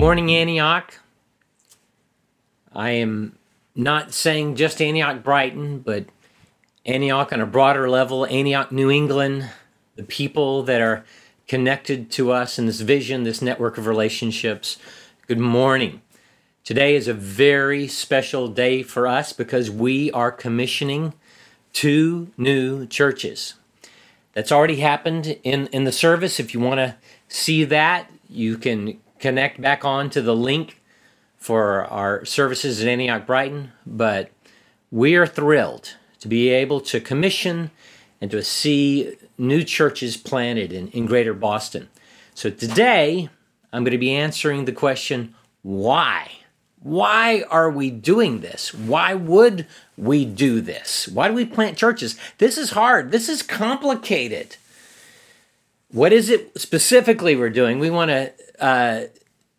morning, Antioch. I am not saying just Antioch Brighton, but Antioch on a broader level, Antioch New England, the people that are connected to us in this vision, this network of relationships. Good morning. Today is a very special day for us because we are commissioning two new churches. That's already happened in, in the service. If you want to see that, you can connect back on to the link for our services at Antioch Brighton. But we are thrilled to be able to commission and to see new churches planted in, in greater Boston. So today, I'm going to be answering the question why? Why are we doing this? Why would we do this? Why do we plant churches? This is hard. This is complicated. What is it specifically we're doing? We want to uh,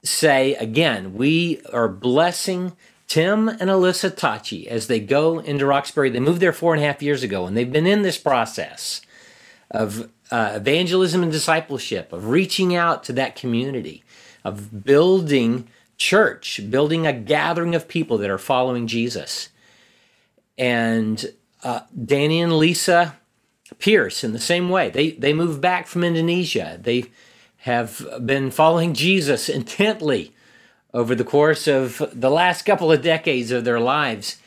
say again, we are blessing Tim and Alyssa Tachi as they go into Roxbury. They moved there four and a half years ago, and they've been in this process of uh, evangelism and discipleship, of reaching out to that community, of building church, building a gathering of people that are following Jesus. And uh, Danny and Lisa Pierce, in the same way, they they moved back from Indonesia. They have been following Jesus intently over the course of the last couple of decades of their lives.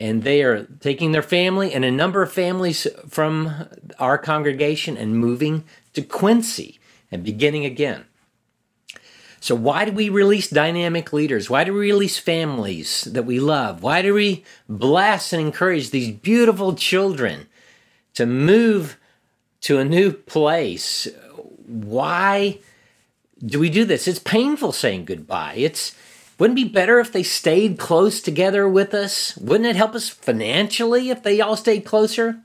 And they are taking their family and a number of families from our congregation and moving to Quincy and beginning again. So, why do we release dynamic leaders? Why do we release families that we love? Why do we bless and encourage these beautiful children to move to a new place? Why do we do this? It's painful saying goodbye. It's wouldn't it be better if they stayed close together with us? Wouldn't it help us financially if they all stayed closer?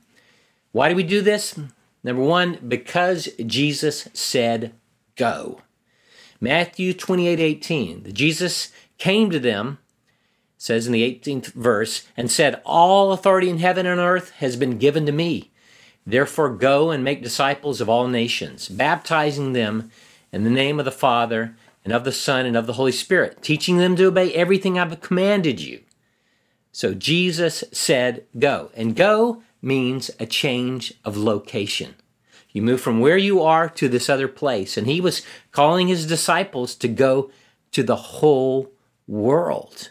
Why do we do this? Number one, because Jesus said go. Matthew 28 18. Jesus came to them, says in the 18th verse, and said, All authority in heaven and earth has been given to me. Therefore, go and make disciples of all nations, baptizing them in the name of the Father, and of the Son, and of the Holy Spirit, teaching them to obey everything I've commanded you. So Jesus said, Go. And go means a change of location. You move from where you are to this other place. And he was calling his disciples to go to the whole world.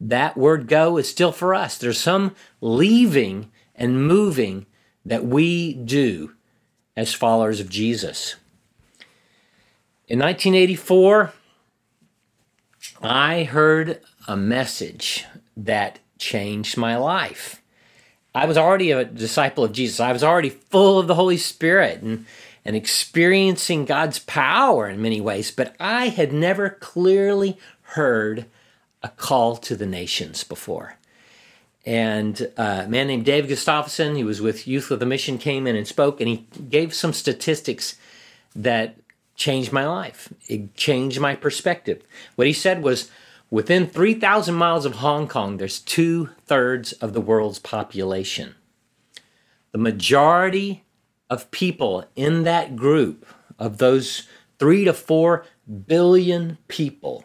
That word go is still for us. There's some leaving and moving that we do as followers of Jesus. In 1984, I heard a message that changed my life. I was already a disciple of Jesus. I was already full of the Holy Spirit and, and experiencing God's power in many ways, but I had never clearly heard a call to the nations before. And uh, a man named Dave Gustafson, he was with Youth with a Mission, came in and spoke, and he gave some statistics that changed my life. It changed my perspective. What he said was within 3,000 miles of Hong Kong, there's two thirds of the world's population. The majority of people in that group, of those three to four billion people,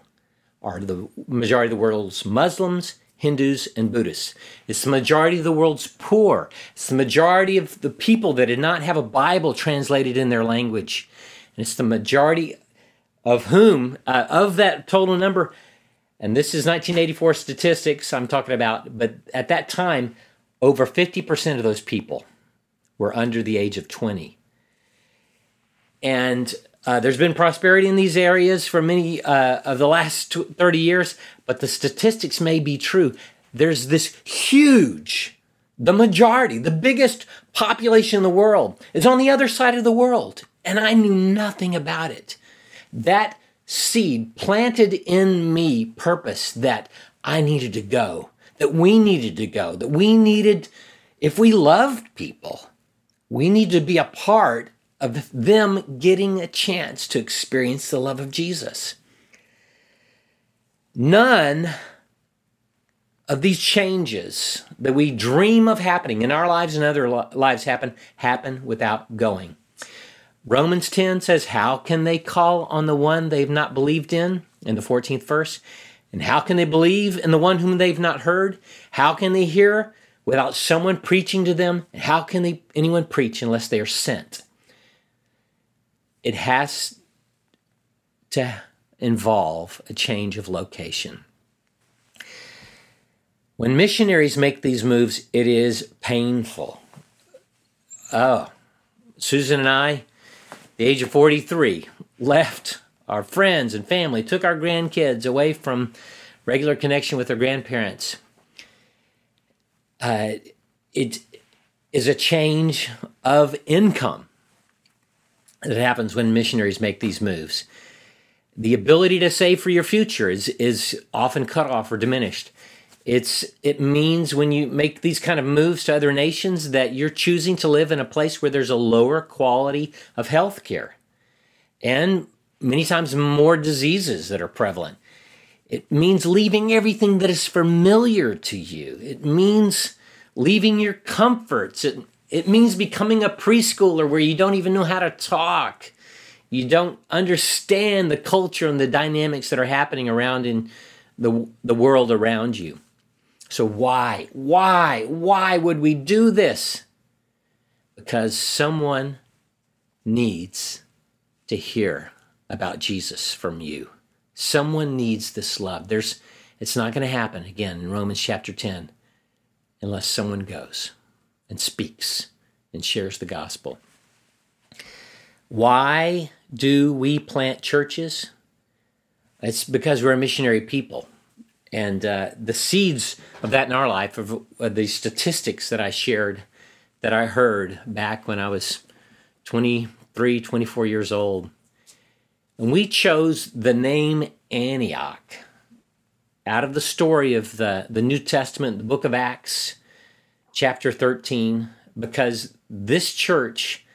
are the majority of the world's Muslims, Hindus, and Buddhists. It's the majority of the world's poor. It's the majority of the people that did not have a Bible translated in their language. And it's the majority of whom, uh, of that total number, and this is 1984 statistics I'm talking about, but at that time, over 50% of those people were under the age of 20. And uh, there's been prosperity in these areas for many uh, of the last 30 years, but the statistics may be true. There's this huge, the majority, the biggest population in the world is on the other side of the world and I knew nothing about it. That seed planted in me purpose that I needed to go, that we needed to go, that we needed, if we loved people, we need to be a part of them getting a chance to experience the love of Jesus. None of these changes that we dream of happening in our lives and other lives happen happen without going. Romans 10 says, How can they call on the one they've not believed in? In the 14th verse. And how can they believe in the one whom they've not heard? How can they hear without someone preaching to them? How can they, anyone preach unless they are sent? It has to involve a change of location. When missionaries make these moves, it is painful. Oh, Susan and I, the age of 43, left our friends and family, took our grandkids away from regular connection with their grandparents. Uh, it is a change of income that happens when missionaries make these moves. The ability to save for your future is, is often cut off or diminished. It's it means when you make these kind of moves to other nations that you're choosing to live in a place where there's a lower quality of health care. And many times more diseases that are prevalent. It means leaving everything that is familiar to you. It means leaving your comforts. It, it means becoming a preschooler where you don't even know how to talk. You don't understand the culture and the dynamics that are happening around in the, the world around you. So, why? Why? Why would we do this? Because someone needs to hear about Jesus from you. Someone needs this love. There's it's not going to happen again in Romans chapter 10 unless someone goes and speaks and shares the gospel. Why do we plant churches? It's because we're a missionary people. And uh, the seeds of that in our life, of, of the statistics that I shared, that I heard back when I was 23, 24 years old, and we chose the name Antioch out of the story of the, the New Testament, the book of Acts, chapter 13, because this church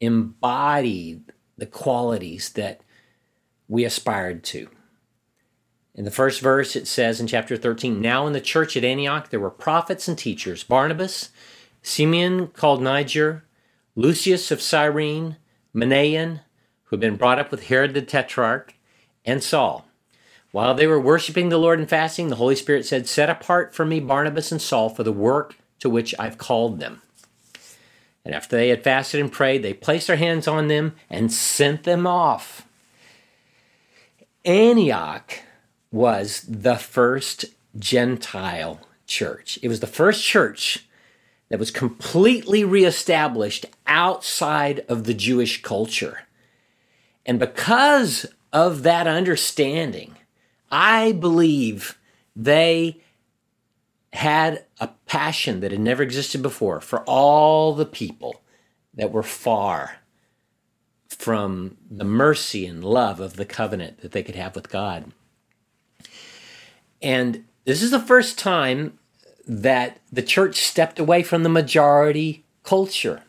embodied the qualities that we aspired to. In the first verse, it says in chapter 13 Now in the church at Antioch there were prophets and teachers Barnabas, Simeon called Niger, Lucius of Cyrene, Manaen, who had been brought up with Herod the Tetrarch, and Saul. While they were worshiping the Lord and fasting, the Holy Spirit said, Set apart for me Barnabas and Saul for the work to which I've called them. And after they had fasted and prayed, they placed their hands on them and sent them off. Antioch was the first Gentile church. It was the first church that was completely reestablished outside of the Jewish culture. And because of that understanding, I believe they had a passion that had never existed before for all the people that were far from the mercy and love of the covenant that they could have with God. And this is the first time that the church stepped away from the majority culture.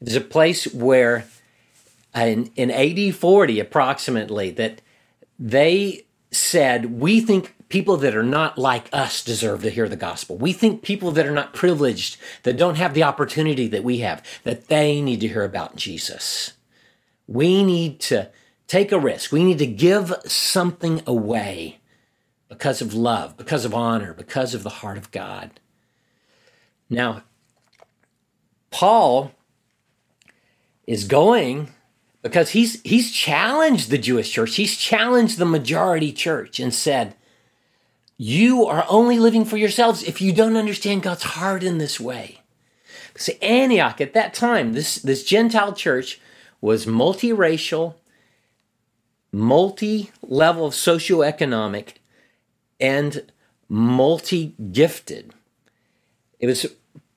There's a place where in, in AD 40 approximately that they said, we think people that are not like us deserve to hear the gospel. We think people that are not privileged, that don't have the opportunity that we have, that they need to hear about Jesus. We need to take a risk. We need to give something away because of love, because of honor, because of the heart of God. Now, Paul is going because he's he's challenged the Jewish church. He's challenged the majority church and said, "You are only living for yourselves if you don't understand God's heart in this way." See, Antioch at that time, this this Gentile church was multiracial, multi-level of socioeconomic, and multi gifted. It was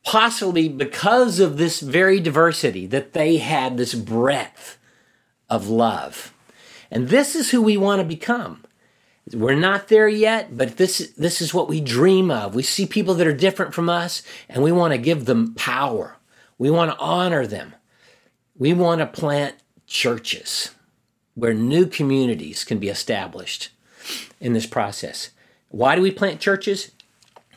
possibly because of this very diversity that they had this breadth of love. And this is who we want to become. We're not there yet, but this, this is what we dream of. We see people that are different from us and we want to give them power. We want to honor them. We want to plant churches where new communities can be established in this process. Why do we plant churches?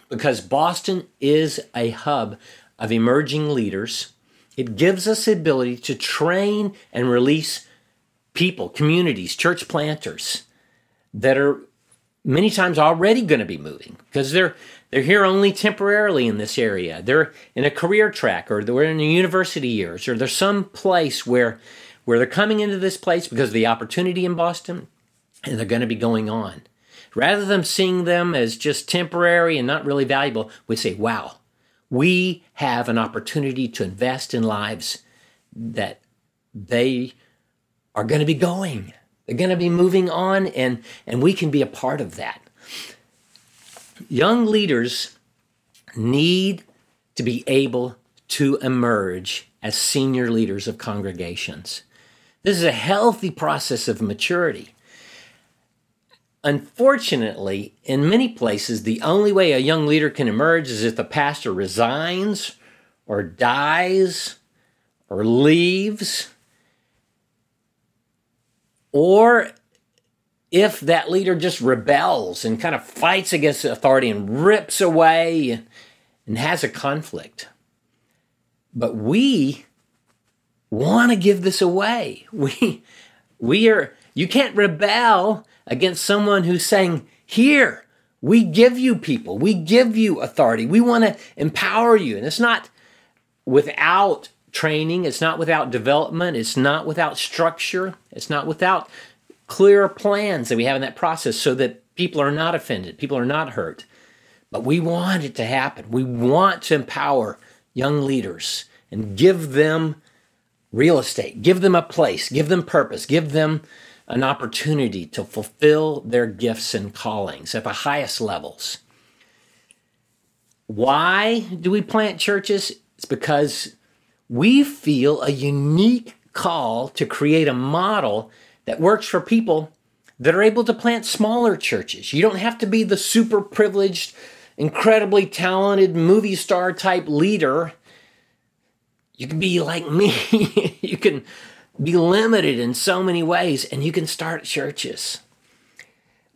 Because Boston is a hub of emerging leaders It gives us the ability to train and release people, communities, church planters that are many times already going to be moving because they're they're here only temporarily in this area. They're in a career track or they're in the university years or there's some place where where they're coming into this place because of the opportunity in Boston and they're going to be going on. Rather than seeing them as just temporary and not really valuable, we say, wow, we have an opportunity to invest in lives that they are going to be going. They're going to be moving on, and, and we can be a part of that. Young leaders need to be able to emerge as senior leaders of congregations. This is a healthy process of maturity. Unfortunately, in many places, the only way a young leader can emerge is if the pastor resigns or dies or leaves, or if that leader just rebels and kind of fights against the authority and rips away and has a conflict. But we want to give this away. We we are you can't rebel against someone who's saying, Here, we give you people, we give you authority, we want to empower you. And it's not without training, it's not without development, it's not without structure, it's not without clear plans that we have in that process so that people are not offended, people are not hurt. But we want it to happen. We want to empower young leaders and give them real estate, give them a place, give them purpose, give them an opportunity to fulfill their gifts and callings at the highest levels. Why do we plant churches? It's because we feel a unique call to create a model that works for people that are able to plant smaller churches. You don't have to be the super privileged, incredibly talented movie star type leader. You can be like me. you can be limited in so many ways, and you can start churches.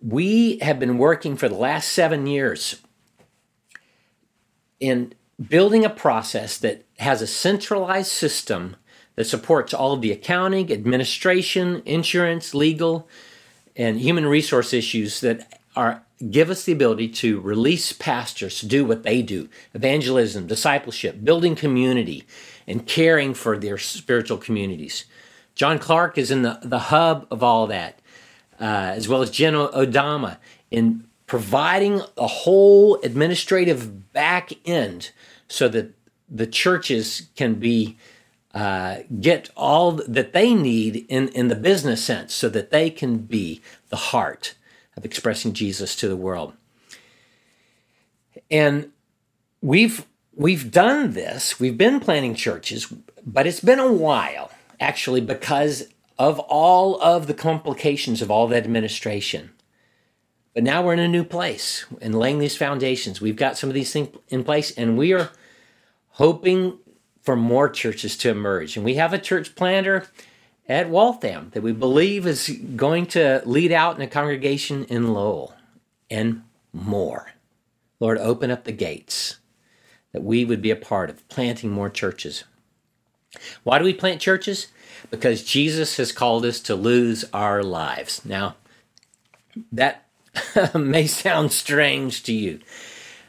We have been working for the last seven years in building a process that has a centralized system that supports all of the accounting, administration, insurance, legal, and human resource issues that are give us the ability to release pastors to do what they do. Evangelism discipleship building community and caring for their spiritual communities. John Clark is in the, the hub of all that, uh, as well as Jen Odama in providing a whole administrative back end so that the churches can be uh, get all that they need in, in the business sense so that they can be the heart of expressing Jesus to the world. And we've we've done this, we've been planning churches, but it's been a while actually because of all of the complications of all the administration. But now we're in a new place and laying these foundations. We've got some of these things in place, and we are hoping for more churches to emerge. And we have a church planter at Waltham that we believe is going to lead out in a congregation in Lowell and more. Lord, open up the gates that we would be a part of planting more churches. Why do we plant churches? Because Jesus has called us to lose our lives. Now, that may sound strange to you,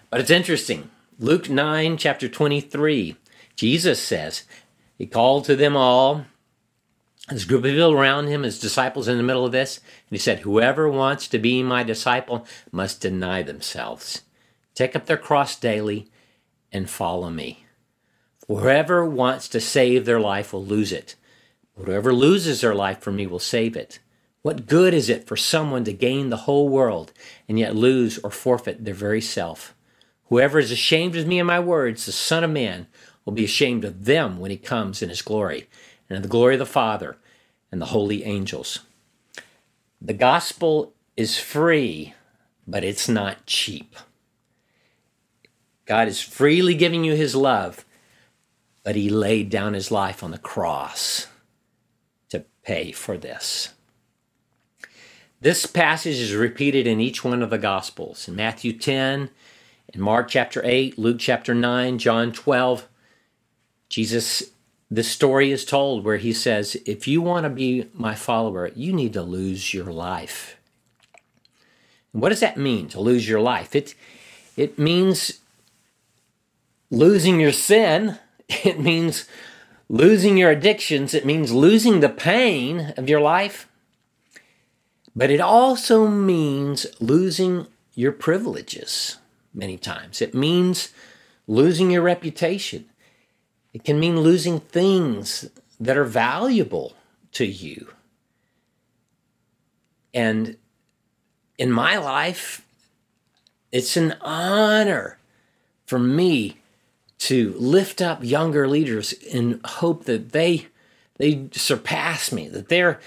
but it's interesting. Luke 9, chapter 23, Jesus says, He called to them all, this group of people around him, his disciples in the middle of this, and he said, Whoever wants to be my disciple must deny themselves, take up their cross daily, and follow me. Whoever wants to save their life will lose it. Whoever loses their life for me will save it. What good is it for someone to gain the whole world and yet lose or forfeit their very self? Whoever is ashamed of me and my words, the Son of Man, will be ashamed of them when he comes in his glory, and in the glory of the Father and the holy angels. The gospel is free, but it's not cheap. God is freely giving you his love, but he laid down his life on the cross to pay for this. This passage is repeated in each one of the Gospels in Matthew 10, in Mark chapter 8, Luke chapter 9, John 12. Jesus this story is told where he says, If you want to be my follower, you need to lose your life. what does that mean to lose your life? It, it means losing your sin, it means losing your addictions, it means losing the pain of your life. But it also means losing your privileges many times. It means losing your reputation. It can mean losing things that are valuable to you. And in my life, it's an honor for me to lift up younger leaders in hope that they they surpass me, that their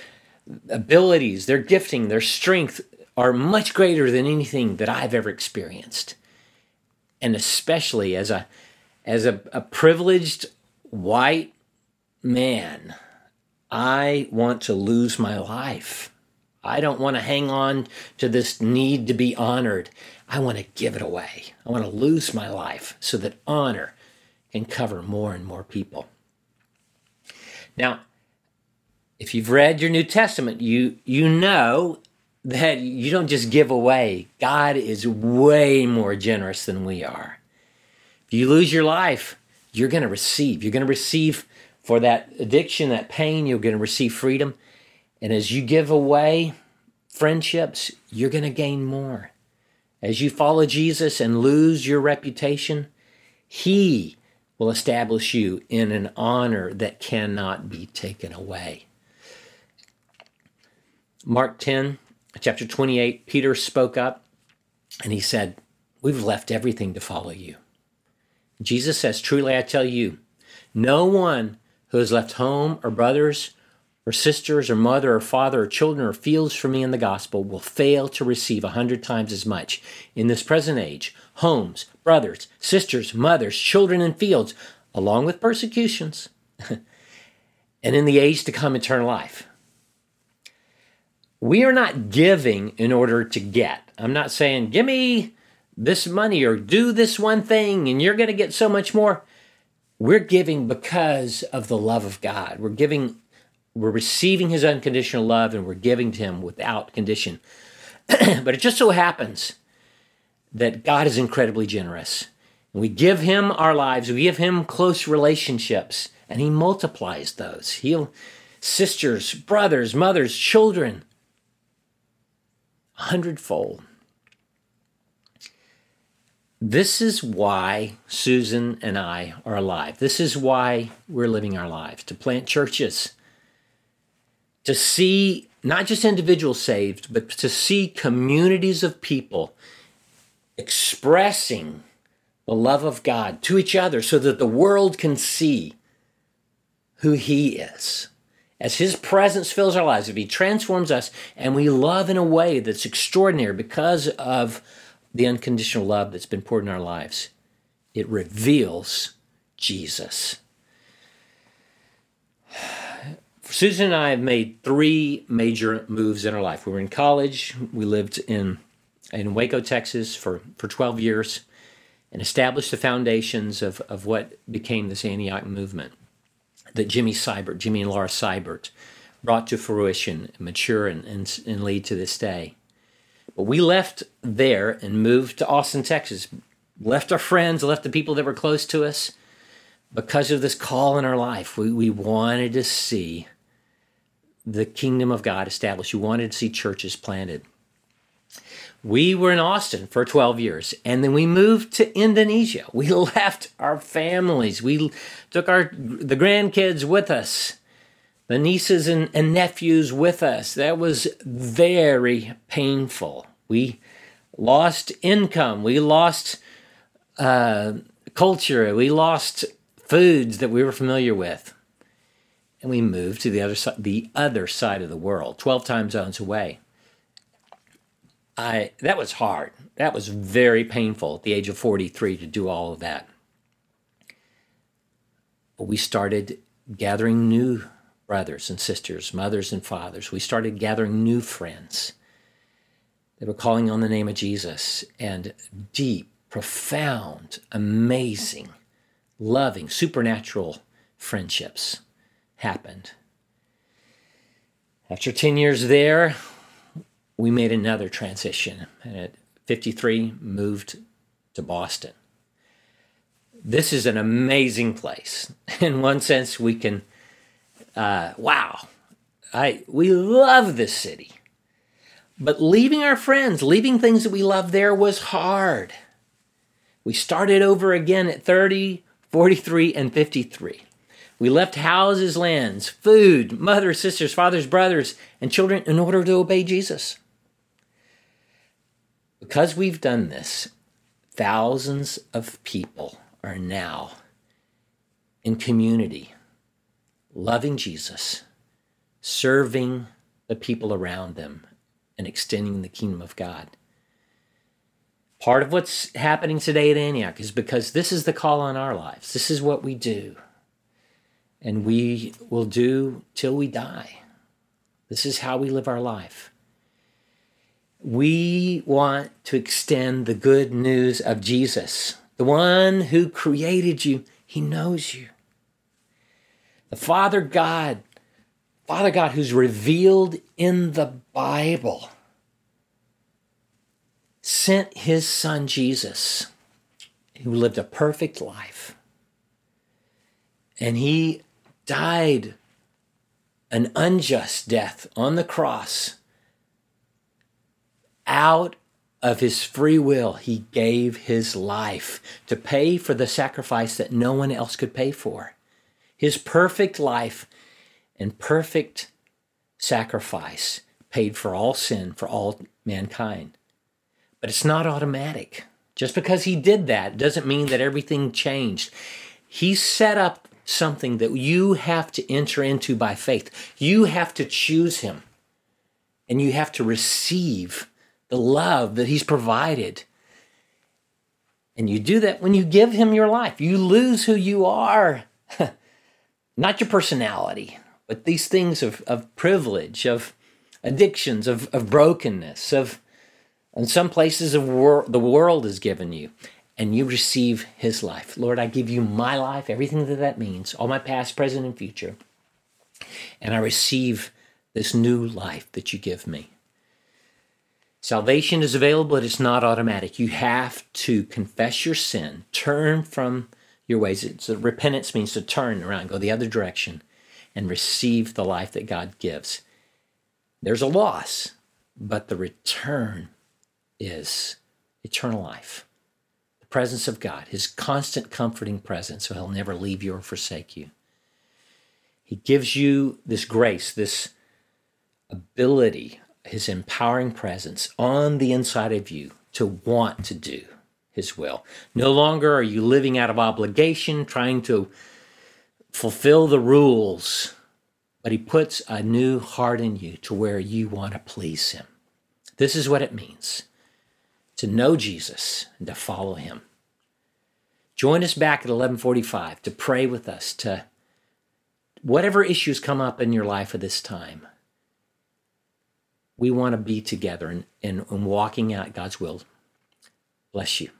abilities, their gifting, their strength are much greater than anything that I've ever experienced. And especially as a as a, a privileged white man, I want to lose my life. I don't want to hang on to this need to be honored. I want to give it away. I want to lose my life so that honor can cover more and more people. Now, if you've read your New Testament, you you know that you don't just give away. God is way more generous than we are. If you lose your life, you're going to receive. You're going to receive for that addiction, that pain, you're going to receive freedom. And as you give away friendships, you're going to gain more. As you follow Jesus and lose your reputation, He will establish you in an honor that cannot be taken away. Mark 10, chapter 28, Peter spoke up and he said, We've left everything to follow you. Jesus says, Truly I tell you, no one who has left home or brothers or sisters or mother or father or children or fields for me in the gospel will fail to receive a hundred times as much in this present age homes, brothers, sisters, mothers, children, and fields, along with persecutions, and in the age to come, eternal life. We are not giving in order to get. I'm not saying, give me this money or do this one thing and you're going to get so much more. We're giving because of the love of God. We're giving, we're receiving His unconditional love and we're giving to Him without condition. but it just so happens that God is incredibly generous. And we give Him our lives, we give Him close relationships, and He multiplies those. He'll, sisters, brothers, mothers, children, hundredfold. This is why Susan and I are alive. This is why we're living our lives to plant churches, to see not just individuals saved, but to see communities of people expressing the love of God to each other so that the world can see who He is. As His presence fills our lives, if He transforms us and we love in a way that's extraordinary because of the unconditional love that's been poured in our lives. It reveals Jesus. Susan and I have made three major moves in our life. We were in college. We lived in in Waco, Texas for, for 12 years and established the foundations of, of what became this Antioch movement that Jimmy Seibert, Jimmy and Laura Seibert, brought to fruition, mature, and, and, and lead to this day. But we left there and moved to Austin, Texas. Left our friends, left the people that were close to us because of this call in our life. We, we wanted to see the kingdom of God established. We wanted to see churches planted. We were in Austin for 12 years and then we moved to Indonesia. We left our families. We took our the grandkids with us the nieces and, and nephews with us. That was very painful. We lost income. We lost uh, culture. We lost foods that we were familiar with. And we moved to the other the other side of the world, 12 time zones away. I that was hard. That was very painful at the age of 43 to do all of that. But we started gathering new brothers and sisters, mothers and fathers. We started gathering new friends. They were calling on the name of Jesus and deep, profound, amazing, loving, supernatural friendships happened. After 10 years there, we made another transition. And at 53, moved to Boston. This is an amazing place. In one sense, we can, uh, wow, I, we love this city. But leaving our friends, leaving things that we love there was hard. We started over again at 30, 43, and 53. We left houses, lands, food, mothers, sisters, fathers, brothers, and children in order to obey Jesus. Because we've done this, thousands of people are now in community, loving Jesus, serving the people around them, and extending the kingdom of God. Part of what's happening today at Antioch is because this is the call on our lives. This is what we do. And we will do till we die. This is how we live our life. We want to extend the good news of Jesus, the one who created you. He knows you. The Father God, Father God who's revealed in the Bible sent his son Jesus, who lived a perfect life. And he died an unjust death on the cross. Out of his free will, he gave his life to pay for the sacrifice that no one else could pay for. His perfect life and perfect sacrifice paid for all sin, for all mankind. But it's not automatic. Just because he did that doesn't mean that everything changed. He set up something that you have to enter into by faith. You have to choose him. And you have to receive the love that he's provided. And you do that when you give him your life. You lose who you are, not your personality, but these things of, of privilege, of addictions, of, of brokenness, of in some places of wor- the world is given you, and you receive His life. Lord, I give you my life, everything that that means, all my past, present, and future, and I receive this new life that you give me. Salvation is available, but it's not automatic. You have to confess your sin, turn from your ways. It's, repentance means to turn around, go the other direction, and receive the life that God gives. There's a loss, but the return is eternal life, the presence of God, His constant comforting presence, so He'll never leave you or forsake you. He gives you this grace, this ability, His empowering presence on the inside of you to want to do His will. No longer are you living out of obligation, trying to fulfill the rules, but He puts a new heart in you to where you want to please Him. This is what it means to know Jesus and to follow him. Join us back at 1145 to pray with us to whatever issues come up in your life at this time. We want to be together and, and, and walking out God's will. Bless you.